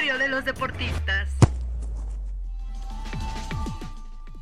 De los deportistas.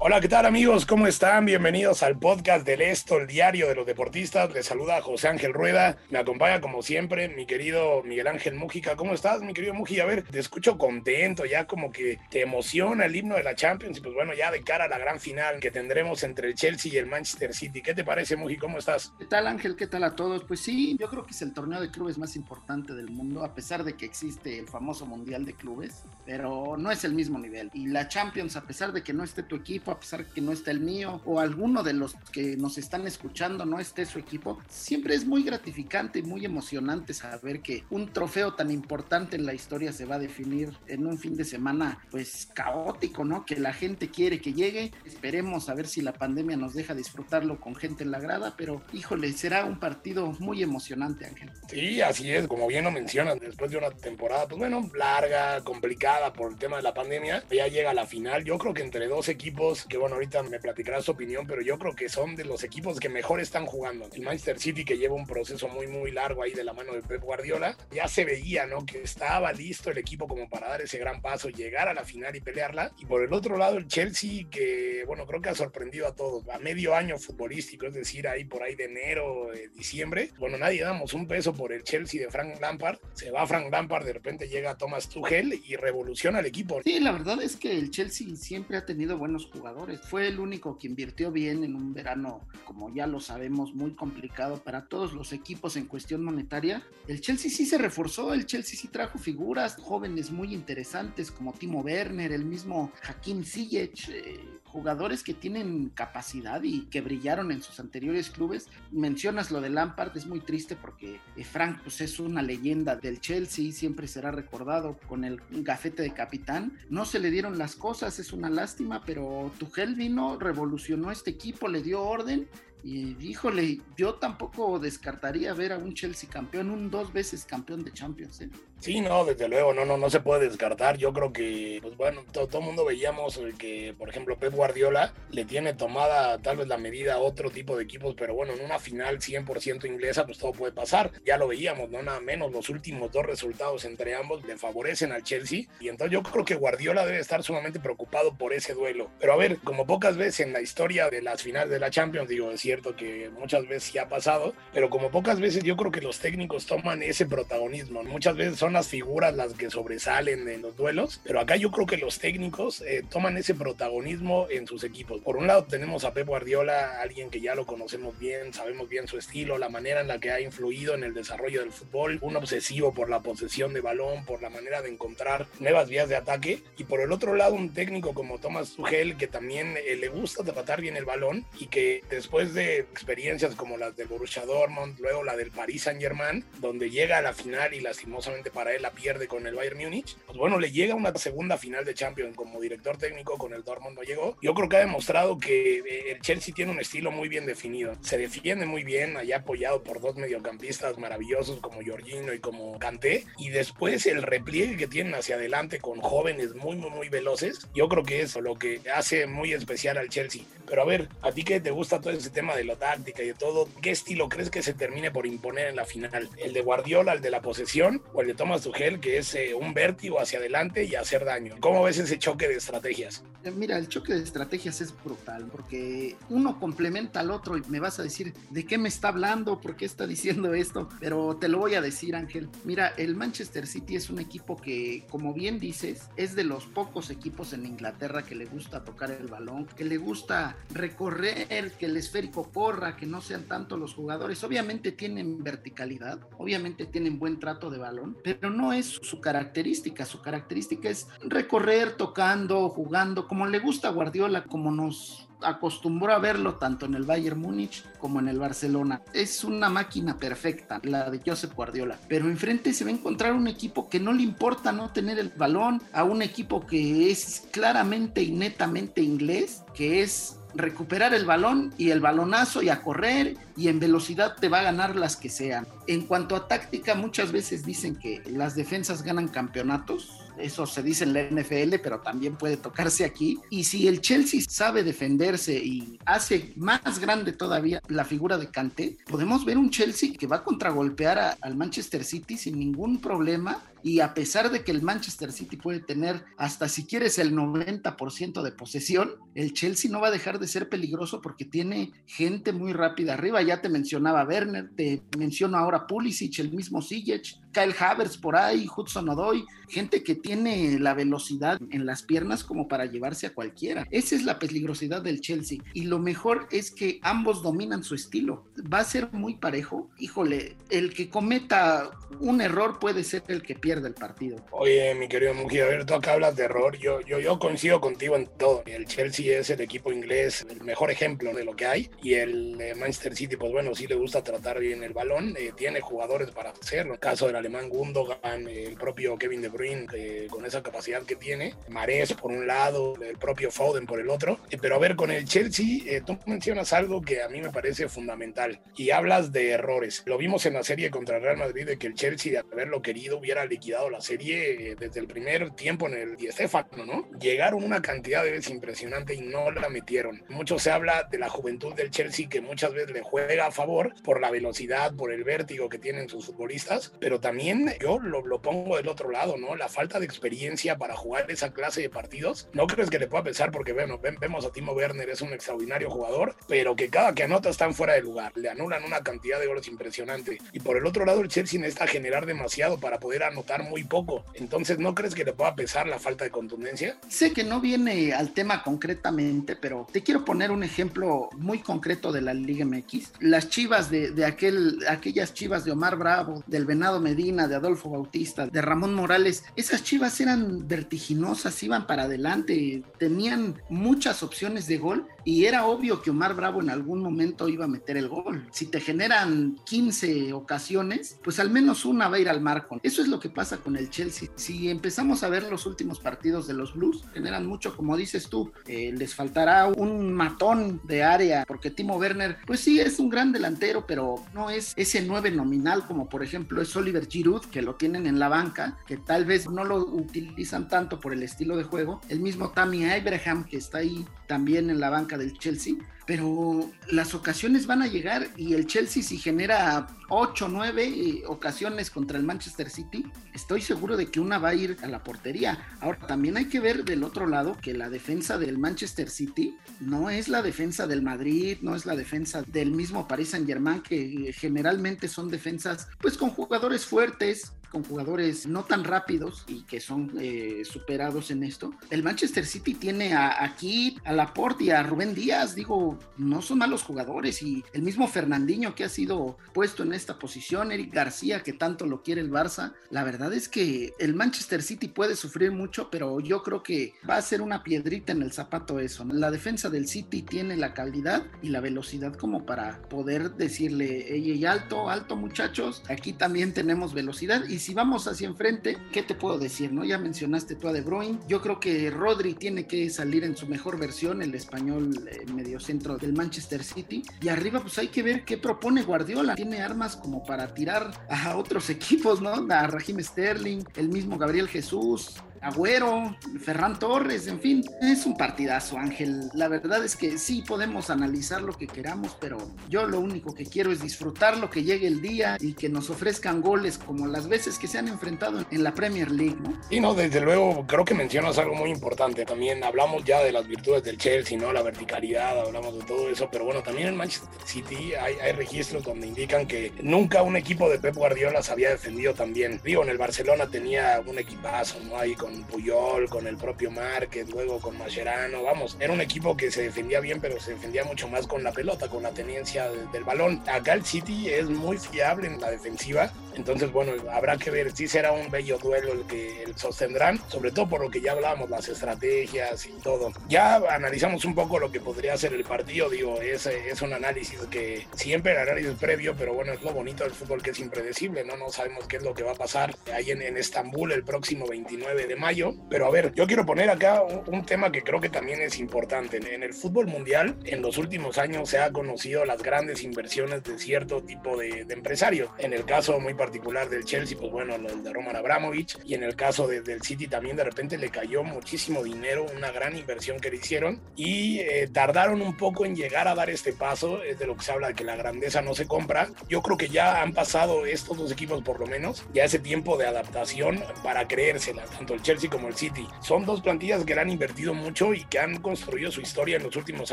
Hola, ¿qué tal amigos? ¿Cómo están? Bienvenidos al podcast del Esto, el diario de los deportistas. Les saluda José Ángel Rueda. Me acompaña como siempre mi querido Miguel Ángel Mújica. ¿Cómo estás, mi querido Mújica? A ver, te escucho contento, ya como que te emociona el himno de la Champions y pues bueno, ya de cara a la gran final que tendremos entre el Chelsea y el Manchester City. ¿Qué te parece, Mújica? ¿Cómo estás? ¿Qué tal, Ángel? ¿Qué tal a todos? Pues sí, yo creo que es el torneo de clubes más importante del mundo, a pesar de que existe el famoso Mundial de Clubes, pero no es el mismo nivel. Y la Champions, a pesar de que no esté tu equipo, a pesar que no esté el mío o alguno de los que nos están escuchando no esté su equipo, siempre es muy gratificante y muy emocionante saber que un trofeo tan importante en la historia se va a definir en un fin de semana pues caótico, ¿no? Que la gente quiere que llegue. Esperemos a ver si la pandemia nos deja disfrutarlo con gente en la grada, pero híjole, será un partido muy emocionante, Ángel. Sí, así es, como bien lo mencionan, después de una temporada, pues bueno, larga, complicada por el tema de la pandemia, ya llega la final. Yo creo que entre dos equipos, que bueno, ahorita me platicarás su opinión, pero yo creo que son de los equipos que mejor están jugando. El Manchester City, que lleva un proceso muy, muy largo ahí de la mano de Pep Guardiola, ya se veía, ¿no? Que estaba listo el equipo como para dar ese gran paso, llegar a la final y pelearla. Y por el otro lado, el Chelsea, que, bueno, creo que ha sorprendido a todos. A medio año futbolístico, es decir, ahí por ahí de enero, de diciembre, bueno, nadie damos un peso por el Chelsea de Frank Lampard. Se va Frank Lampard, de repente llega Thomas Tuchel y revoluciona el equipo. Sí, la verdad es que el Chelsea siempre ha tenido buenos jugadores. Fue el único que invirtió bien en un verano, como ya lo sabemos, muy complicado para todos los equipos en cuestión monetaria. El Chelsea sí se reforzó, el Chelsea sí trajo figuras jóvenes muy interesantes como Timo Werner, el mismo Hakim Ziyech, eh, jugadores que tienen capacidad y que brillaron en sus anteriores clubes. Mencionas lo de Lampard, es muy triste porque eh, Frank pues, es una leyenda del Chelsea, siempre será recordado con el gafete de capitán. No se le dieron las cosas, es una lástima, pero Tuchel vino, revolucionó este equipo, le dio orden y híjole, yo tampoco descartaría ver a un Chelsea campeón, un dos veces campeón de Champions. ¿eh? Sí, no, desde luego, no, no, no se puede descartar. Yo creo que, pues bueno, todo el mundo veíamos que, por ejemplo, Pep Guardiola le tiene tomada tal vez la medida a otro tipo de equipos, pero bueno, en una final 100% inglesa, pues todo puede pasar. Ya lo veíamos, no nada menos, los últimos dos resultados entre ambos le favorecen al Chelsea. Y entonces yo creo que Guardiola debe estar sumamente preocupado por ese duelo. Pero a ver, como pocas veces en la historia de las finales de la Champions, digo, es cierto que muchas veces ya ha pasado, pero como pocas veces yo creo que los técnicos toman ese protagonismo. Muchas veces son las figuras las que sobresalen en los duelos, pero acá yo creo que los técnicos eh, toman ese protagonismo en sus equipos. Por un lado tenemos a Pep Guardiola, alguien que ya lo conocemos bien, sabemos bien su estilo, la manera en la que ha influido en el desarrollo del fútbol, un obsesivo por la posesión de balón, por la manera de encontrar nuevas vías de ataque, y por el otro lado un técnico como Thomas Tuchel que también eh, le gusta tratar bien el balón y que después de experiencias como las del Borussia Dortmund, luego la del Paris Saint Germain, donde llega a la final y lastimosamente para él la pierde con el Bayern Múnich, pues bueno, le llega una segunda final de Champions como director técnico, con el Dortmund no llegó. Yo creo que ha demostrado que eh, el Chelsea tiene un estilo muy bien definido, se defiende muy bien, allá apoyado por dos mediocampistas maravillosos como Jorginho y como Kanté, y después el repliegue que tienen hacia adelante con jóvenes muy, muy, muy veloces, yo creo que es lo que hace muy especial al Chelsea. Pero a ver, a ti que te gusta todo ese tema de la táctica y de todo, ¿qué estilo crees que se termine por imponer en la final? ¿El de Guardiola, el de la posesión, o el de Thomas Tuchel, que es eh, un vértigo hacia adelante y hacer daño? ¿Cómo ves ese choque de estrategias? Eh, Mira, el choque de estrategias es brutal porque uno complementa al otro y me vas a decir, ¿de qué me está hablando? ¿Por qué está diciendo esto? Pero te lo voy a decir, Ángel. Mira, el Manchester City es un equipo que, como bien dices, es de los pocos equipos en Inglaterra que le gusta tocar el balón, que le gusta recorrer, que el esférico corra, que no sean tanto los jugadores. Obviamente tienen verticalidad, obviamente tienen buen trato de balón, pero pero no es su característica. Su característica es recorrer, tocando, jugando, como le gusta Guardiola, como nos acostumbró a verlo tanto en el Bayern Múnich como en el Barcelona. Es una máquina perfecta, la de Josep Guardiola. Pero enfrente se va a encontrar un equipo que no le importa no tener el balón, a un equipo que es claramente y netamente inglés, que es recuperar el balón y el balonazo y a correr y en velocidad te va a ganar las que sean. En cuanto a táctica, muchas veces dicen que las defensas ganan campeonatos eso se dice en la NFL, pero también puede tocarse aquí. Y si el Chelsea sabe defenderse y hace más grande todavía la figura de Kanté, podemos ver un Chelsea que va a contragolpear al Manchester City sin ningún problema y a pesar de que el Manchester City puede tener hasta si quieres el 90% de posesión, el Chelsea no va a dejar de ser peligroso porque tiene gente muy rápida arriba. Ya te mencionaba Werner, te menciono ahora Pulisic, el mismo Sijic, Kyle Havertz por ahí, Hudson Odoi, gente que tiene la velocidad en las piernas como para llevarse a cualquiera. Esa es la peligrosidad del Chelsea y lo mejor es que ambos dominan su estilo. Va a ser muy parejo. Híjole, el que cometa un error puede ser el que pierde del partido. Oye, mi querido Muji, a ver, tú acá hablas de error. Yo, yo, yo coincido contigo en todo. El Chelsea es el equipo inglés, el mejor ejemplo de lo que hay. Y el Manchester City, pues bueno, sí le gusta tratar bien el balón. Eh, tiene jugadores para hacerlo. El caso del alemán Gundogan, el propio Kevin De Bruyne, con esa capacidad que tiene. Mares por un lado, el propio Foden por el otro. Eh, pero a ver, con el Chelsea, eh, tú mencionas algo que a mí me parece fundamental. Y hablas de errores. Lo vimos en la serie contra Real Madrid, de que el Chelsea, de haberlo querido, hubiera liquidado la serie desde el primer tiempo en el Di Stefano, ¿no? Llegaron una cantidad de veces impresionante y no la metieron. Mucho se habla de la juventud del Chelsea que muchas veces le juega a favor por la velocidad, por el vértigo que tienen sus futbolistas, pero también yo lo, lo pongo del otro lado, ¿no? La falta de experiencia para jugar esa clase de partidos. No crees que le pueda pesar porque bueno, vemos a Timo Werner, es un extraordinario jugador, pero que cada que anota están fuera de lugar, le anulan una cantidad de goles impresionante. Y por el otro lado, el Chelsea necesita generar demasiado para poder anotar muy poco. Entonces, ¿no crees que le pueda pesar la falta de contundencia? Sé que no viene al tema concretamente, pero te quiero poner un ejemplo muy concreto de la Liga MX. Las chivas de, de aquel, aquellas chivas de Omar Bravo, del Venado Medina, de Adolfo Bautista, de Ramón Morales, esas chivas eran vertiginosas, iban para adelante, tenían muchas opciones de gol y era obvio que Omar Bravo en algún momento iba a meter el gol. Si te generan 15 ocasiones, pues al menos una va a ir al marco. Eso es lo que pasa con el Chelsea. Si empezamos a ver los últimos partidos de los Blues, generan mucho, como dices tú, eh, les faltará un matón de área, porque Timo Werner, pues sí, es un gran delantero, pero no es ese 9 nominal como por ejemplo es Oliver Giroud, que lo tienen en la banca, que tal vez no lo utilizan tanto por el estilo de juego. El mismo Tammy Abraham, que está ahí también en la banca del Chelsea pero las ocasiones van a llegar y el Chelsea si genera 8 o 9 ocasiones contra el Manchester City, estoy seguro de que una va a ir a la portería. Ahora, también hay que ver del otro lado que la defensa del Manchester City no es la defensa del Madrid, no es la defensa del mismo Paris Saint Germain, que generalmente son defensas pues con jugadores fuertes, con jugadores no tan rápidos y que son eh, superados en esto. El Manchester City tiene a, aquí a Laporte y a Rubén Díaz, digo, no son malos jugadores y el mismo Fernandinho que ha sido puesto en esta posición, Eric García que tanto lo quiere el Barça, la verdad es que el Manchester City puede sufrir mucho, pero yo creo que va a ser una piedrita en el zapato eso. La defensa del City tiene la calidad y la velocidad como para poder decirle, ey, alto, alto muchachos, aquí también tenemos velocidad y si vamos hacia enfrente, ¿qué te puedo decir? no Ya mencionaste tú a De Bruyne. Yo creo que Rodri tiene que salir en su mejor versión, el español eh, medio centro del Manchester City. Y arriba, pues hay que ver qué propone Guardiola. Tiene armas como para tirar a otros equipos, ¿no? A Raheem Sterling, el mismo Gabriel Jesús, Agüero, Ferran Torres, en fin, es un partidazo, Ángel. La verdad es que sí podemos analizar lo que queramos, pero yo lo único que quiero es disfrutar lo que llegue el día y que nos ofrezcan goles como las veces que se han enfrentado en la Premier League, ¿no? Y no, desde luego creo que mencionas algo muy importante. También hablamos ya de las virtudes del Chelsea, ¿no? La verticalidad, hablamos de todo eso, pero bueno, también en Manchester City hay, hay registros donde indican que nunca un equipo de Pep Guardiola se había defendido tan bien. Digo, en el Barcelona tenía un equipazo, ¿no? Ahí con con Puyol, con el propio Márquez, luego con Mascherano, vamos, era un equipo que se defendía bien, pero se defendía mucho más con la pelota, con la tenencia del balón. Acá el City es muy fiable en la defensiva Entonces, bueno, habrá que ver si será un bello duelo el que sostendrán, sobre todo por lo que ya hablábamos, las estrategias y todo. Ya analizamos un poco lo que podría ser el partido, digo, es, es un análisis que siempre el análisis previo, pero bueno, es lo bonito del fútbol que es impredecible, ¿no? No sabemos qué es lo que va a pasar ahí en, en Estambul el próximo 29 de mayo. Pero a ver, yo quiero poner acá un, tema que creo que también es importante. En, el fútbol mundial, en los últimos años se ha conocido las grandes inversiones de cierto tipo de, de empresarios. En el caso muy particular del Chelsea, pues bueno, el de Roman Abramovich, y en el caso del City también de repente le cayó muchísimo dinero, una gran inversión que le hicieron, y eh, tardaron un poco en llegar a dar este paso, es de lo que se habla de que la grandeza no se compra. Yo creo que ya han pasado estos dos equipos por lo menos, ya ese tiempo de adaptación para creérsela, tanto el Chelsea como el City. Son dos plantillas que han invertido mucho y que han construido su historia en los últimos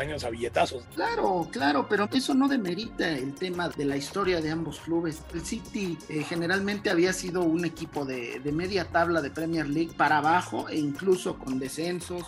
años a billetazos. Claro, claro, pero eso no demerita el tema de la historia de ambos clubes. El City generalmente había sido un equipo de, de media tabla de Premier League para abajo e incluso con descensos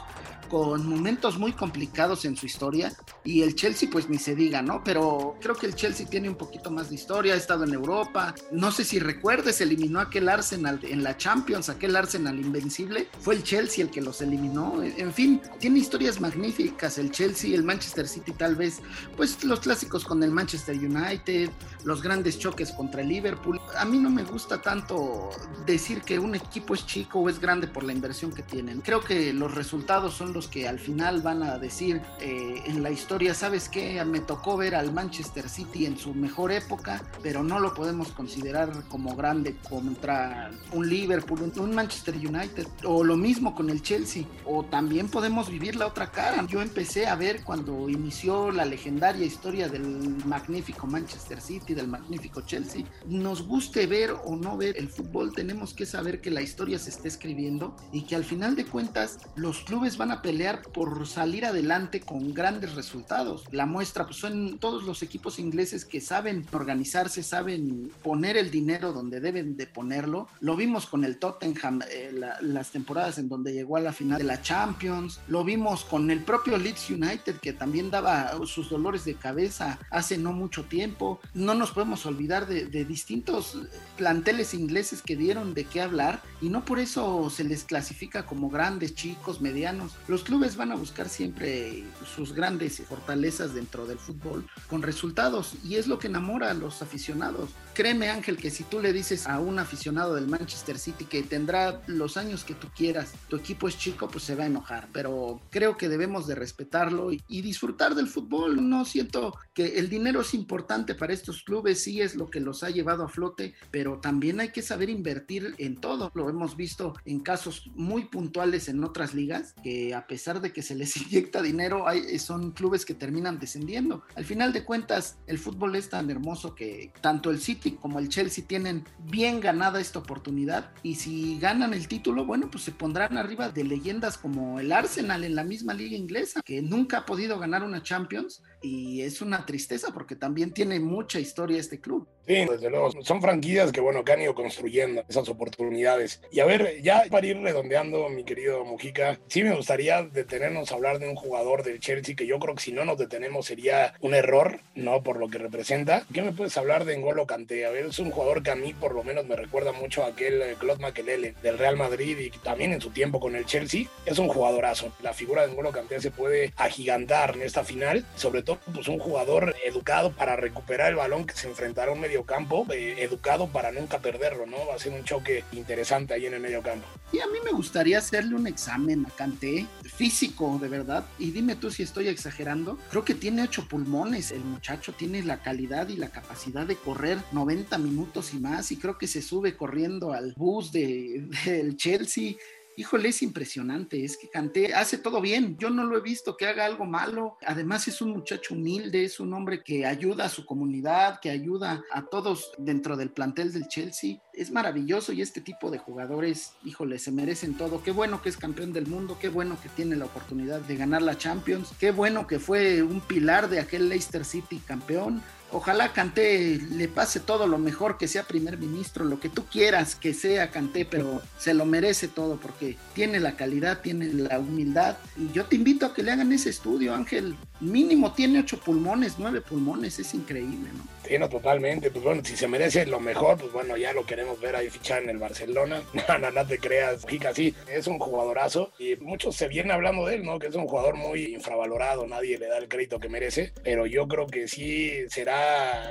con momentos muy complicados en su historia y el Chelsea pues ni se diga, ¿no? Pero creo que el Chelsea tiene un poquito más de historia, ha estado en Europa, no sé si recuerdes, eliminó aquel Arsenal en la Champions, aquel Arsenal invencible, fue el Chelsea el que los eliminó, en fin, tiene historias magníficas el Chelsea, el Manchester City tal vez, pues los clásicos con el Manchester United, los grandes choques contra el Liverpool. A mí no me gusta tanto decir que un equipo es chico o es grande por la inversión que tienen. Creo que los resultados son los que al final van a decir eh, en la historia, ¿sabes qué? Me tocó ver al Manchester City en su mejor época, pero no lo podemos considerar como grande contra un Liverpool, un Manchester United, o lo mismo con el Chelsea, o también podemos vivir la otra cara. Yo empecé a ver cuando inició la legendaria historia del magnífico Manchester City, del magnífico Chelsea. Nos guste ver o no ver el fútbol, tenemos que saber que la historia se está escribiendo y que al final de cuentas los clubes van a pelear por salir adelante con grandes resultados. La muestra pues, son todos los equipos ingleses que saben organizarse, saben poner el dinero donde deben de ponerlo. Lo vimos con el Tottenham eh, las temporadas en donde llegó a la final de la Champions. Lo vimos con el propio Leeds United que también daba sus dolores de cabeza hace no mucho tiempo. No nos podemos olvidar de, distintos planteles ingleses que dieron de qué hablar y no por eso se les clasifica como grandes, chicos, medianos. Clubes van a buscar siempre sus grandes fortalezas dentro del fútbol con resultados y es lo que enamora a los aficionados. Créeme Ángel que si tú le dices a un aficionado del Manchester City que tendrá los años que tú quieras, tu equipo es chico, pues se va a enojar, pero creo que debemos de respetarlo y, y disfrutar del fútbol. No siento que el dinero es importante para estos clubes, sí es lo que los ha llevado a flote, pero también hay que saber invertir en todo. Lo hemos visto en casos muy puntuales en otras ligas, que a pesar de que se les inyecta dinero, hay, son clubes que terminan descendiendo. Al final de cuentas, el fútbol es tan hermoso que tanto el City como el Chelsea tienen bien ganada esta oportunidad y si ganan el título, bueno, pues se pondrán arriba de leyendas como el Arsenal en la misma liga inglesa, que nunca ha podido ganar una Champions y es una tristeza porque también tiene mucha historia este club. Sí, desde luego. Son franquicias que, bueno, que han ido construyendo esas oportunidades. Y a ver, ya para ir redondeando, mi querido Mujica, sí me gustaría detenernos a hablar de un jugador del Chelsea que yo creo que si no nos detenemos sería un error, ¿no? Por lo que representa. ¿Qué me puedes hablar de N'Golo Kanté? A ver, es un jugador que a mí por lo menos me recuerda mucho a aquel eh, Claude Makelele del Real Madrid y también en su tiempo con el Chelsea. Es un jugadorazo. La figura de N'Golo Kanté se puede agigantar en esta final, sobre todo pues un jugador educado para recuperar el balón que se enfrentará a un medio campo, eh, educado para nunca perderlo, ¿no? Va a ser un choque interesante ahí en el medio campo. Y a mí me gustaría hacerle un examen a Kanté, físico, de verdad. Y dime tú si estoy exagerando. Creo que tiene ocho pulmones. El muchacho tiene la calidad y la capacidad de correr 90 minutos y más. Y creo que se sube corriendo al bus de, del Chelsea híjole, es impresionante, es que Canté hace todo bien, yo no lo he visto que haga algo malo, además es un muchacho humilde, es un hombre que ayuda a su comunidad, que ayuda a todos dentro del plantel del Chelsea, es maravilloso y este tipo de jugadores, híjole, se merecen todo, qué bueno que es campeón del mundo, qué bueno que tiene la oportunidad de ganar la Champions, qué bueno que fue un pilar de aquel Leicester City campeón, Ojalá Canté le pase todo lo mejor, que sea primer ministro, lo que tú quieras que sea Canté, pero se lo merece todo porque tiene la calidad, tiene la humildad. Y yo te invito a que le hagan ese estudio, Ángel. Mínimo tiene ocho pulmones, nueve pulmones, es increíble, ¿no? Sí, no, totalmente. Pues bueno, si se merece lo mejor, pues bueno, ya lo queremos ver ahí fichar en el Barcelona. No, no, te creas, Jica, sí, es un jugadorazo. Y muchos se vienen hablando de él, ¿no? Que es un jugador muy infravalorado, nadie le da el crédito que merece. Pero yo creo que sí será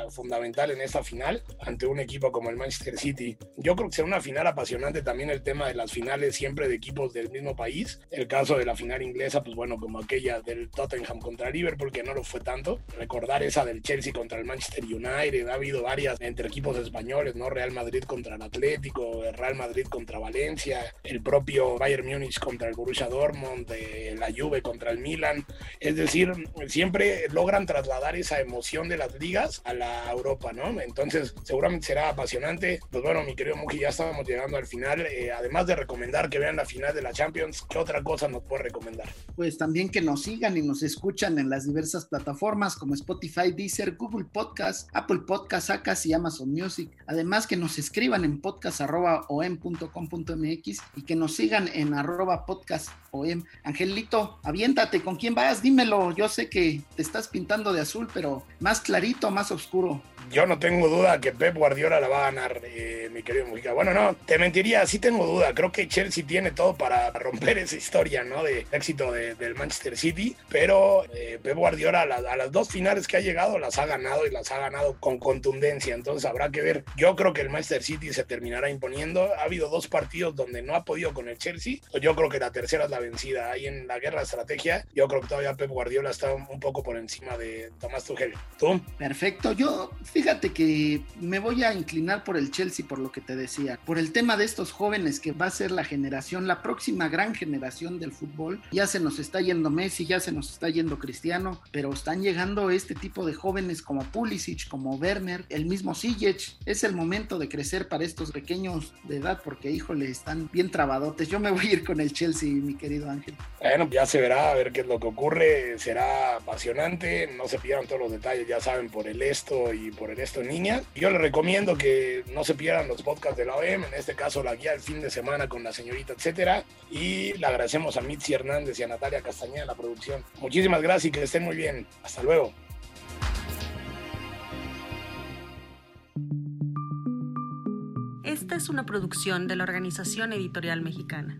fundamental en esta final ante un equipo como el Manchester City. Yo creo que será una final apasionante también el tema de las finales siempre de equipos del mismo país. El caso de la final inglesa, pues bueno, como aquella del Tottenham contra Liverpool, que no lo fue tanto. Recordar esa del Chelsea contra el Manchester United, ha habido varias entre equipos españoles, ¿no? Real Madrid contra el Atlético, Real Madrid contra Valencia, el propio Bayern Múnich contra el Borussia Dortmund, la Juve contra el Milan. Es decir, siempre logran trasladar esa emoción de las ligas a la Europa, ¿no? Entonces, seguramente será apasionante. Pues bueno, mi querido Muji, ya estábamos llegando al final. Eh, además de recomendar que vean la final de la Champions, ¿qué otra cosa nos puede recomendar? Pues también que nos sigan y nos escuchan en las diversas plataformas como Spotify, Deezer, Google Podcast, Apple Podcast, Acas y Amazon Music. Además que nos escriban en podcast.om.com.mx y que nos sigan en arroba podcast Angelito, aviéntate, ¿con quién vas? Dímelo, yo sé que te estás pintando de azul, pero más clarito, más oscuro yo no tengo duda que Pep Guardiola la va a ganar, eh, mi querido Mujica. Bueno, no, te mentiría, sí tengo duda. Creo que Chelsea tiene todo para romper esa historia, ¿no? De éxito del Manchester City, pero eh, Pep Guardiola a, las dos finales que ha llegado las ha ganado y las ha ganado con contundencia. Entonces habrá que ver. Yo creo que el Manchester City se terminará imponiendo. Ha habido dos partidos donde no ha podido con el Chelsea. Yo creo que la tercera es la vencida. Ahí en la guerra de estrategia, yo creo que todavía Pep Guardiola está un poco por encima de Tomás Tuchel. ¿Tú? Perfecto. Yo Fíjate que me voy a inclinar por el Chelsea, por lo que te decía, por el tema de estos jóvenes que va a ser la generación, la próxima gran generación del fútbol. Ya se nos está yendo Messi, ya se nos está yendo Cristiano, pero están llegando este tipo de jóvenes como Pulisic, como Werner, el mismo Sijic. Es el momento de crecer para estos pequeños de edad porque, híjole, están bien trabadotes. Yo me voy a ir con el Chelsea, mi querido Ángel. Bueno, ya se verá a ver qué es lo que ocurre. Será apasionante. No se pierdan todos los detalles, ya saben, por el esto y por en esto en niña. Yo les recomiendo que no se pierdan los podcasts de la OEM, en este caso la guía del fin de semana con la señorita, etcétera. Y le agradecemos a Mitzi Hernández y a Natalia Castañeda la producción. Muchísimas gracias y que estén muy bien. Hasta luego. Esta es una producción de la Organización Editorial Mexicana.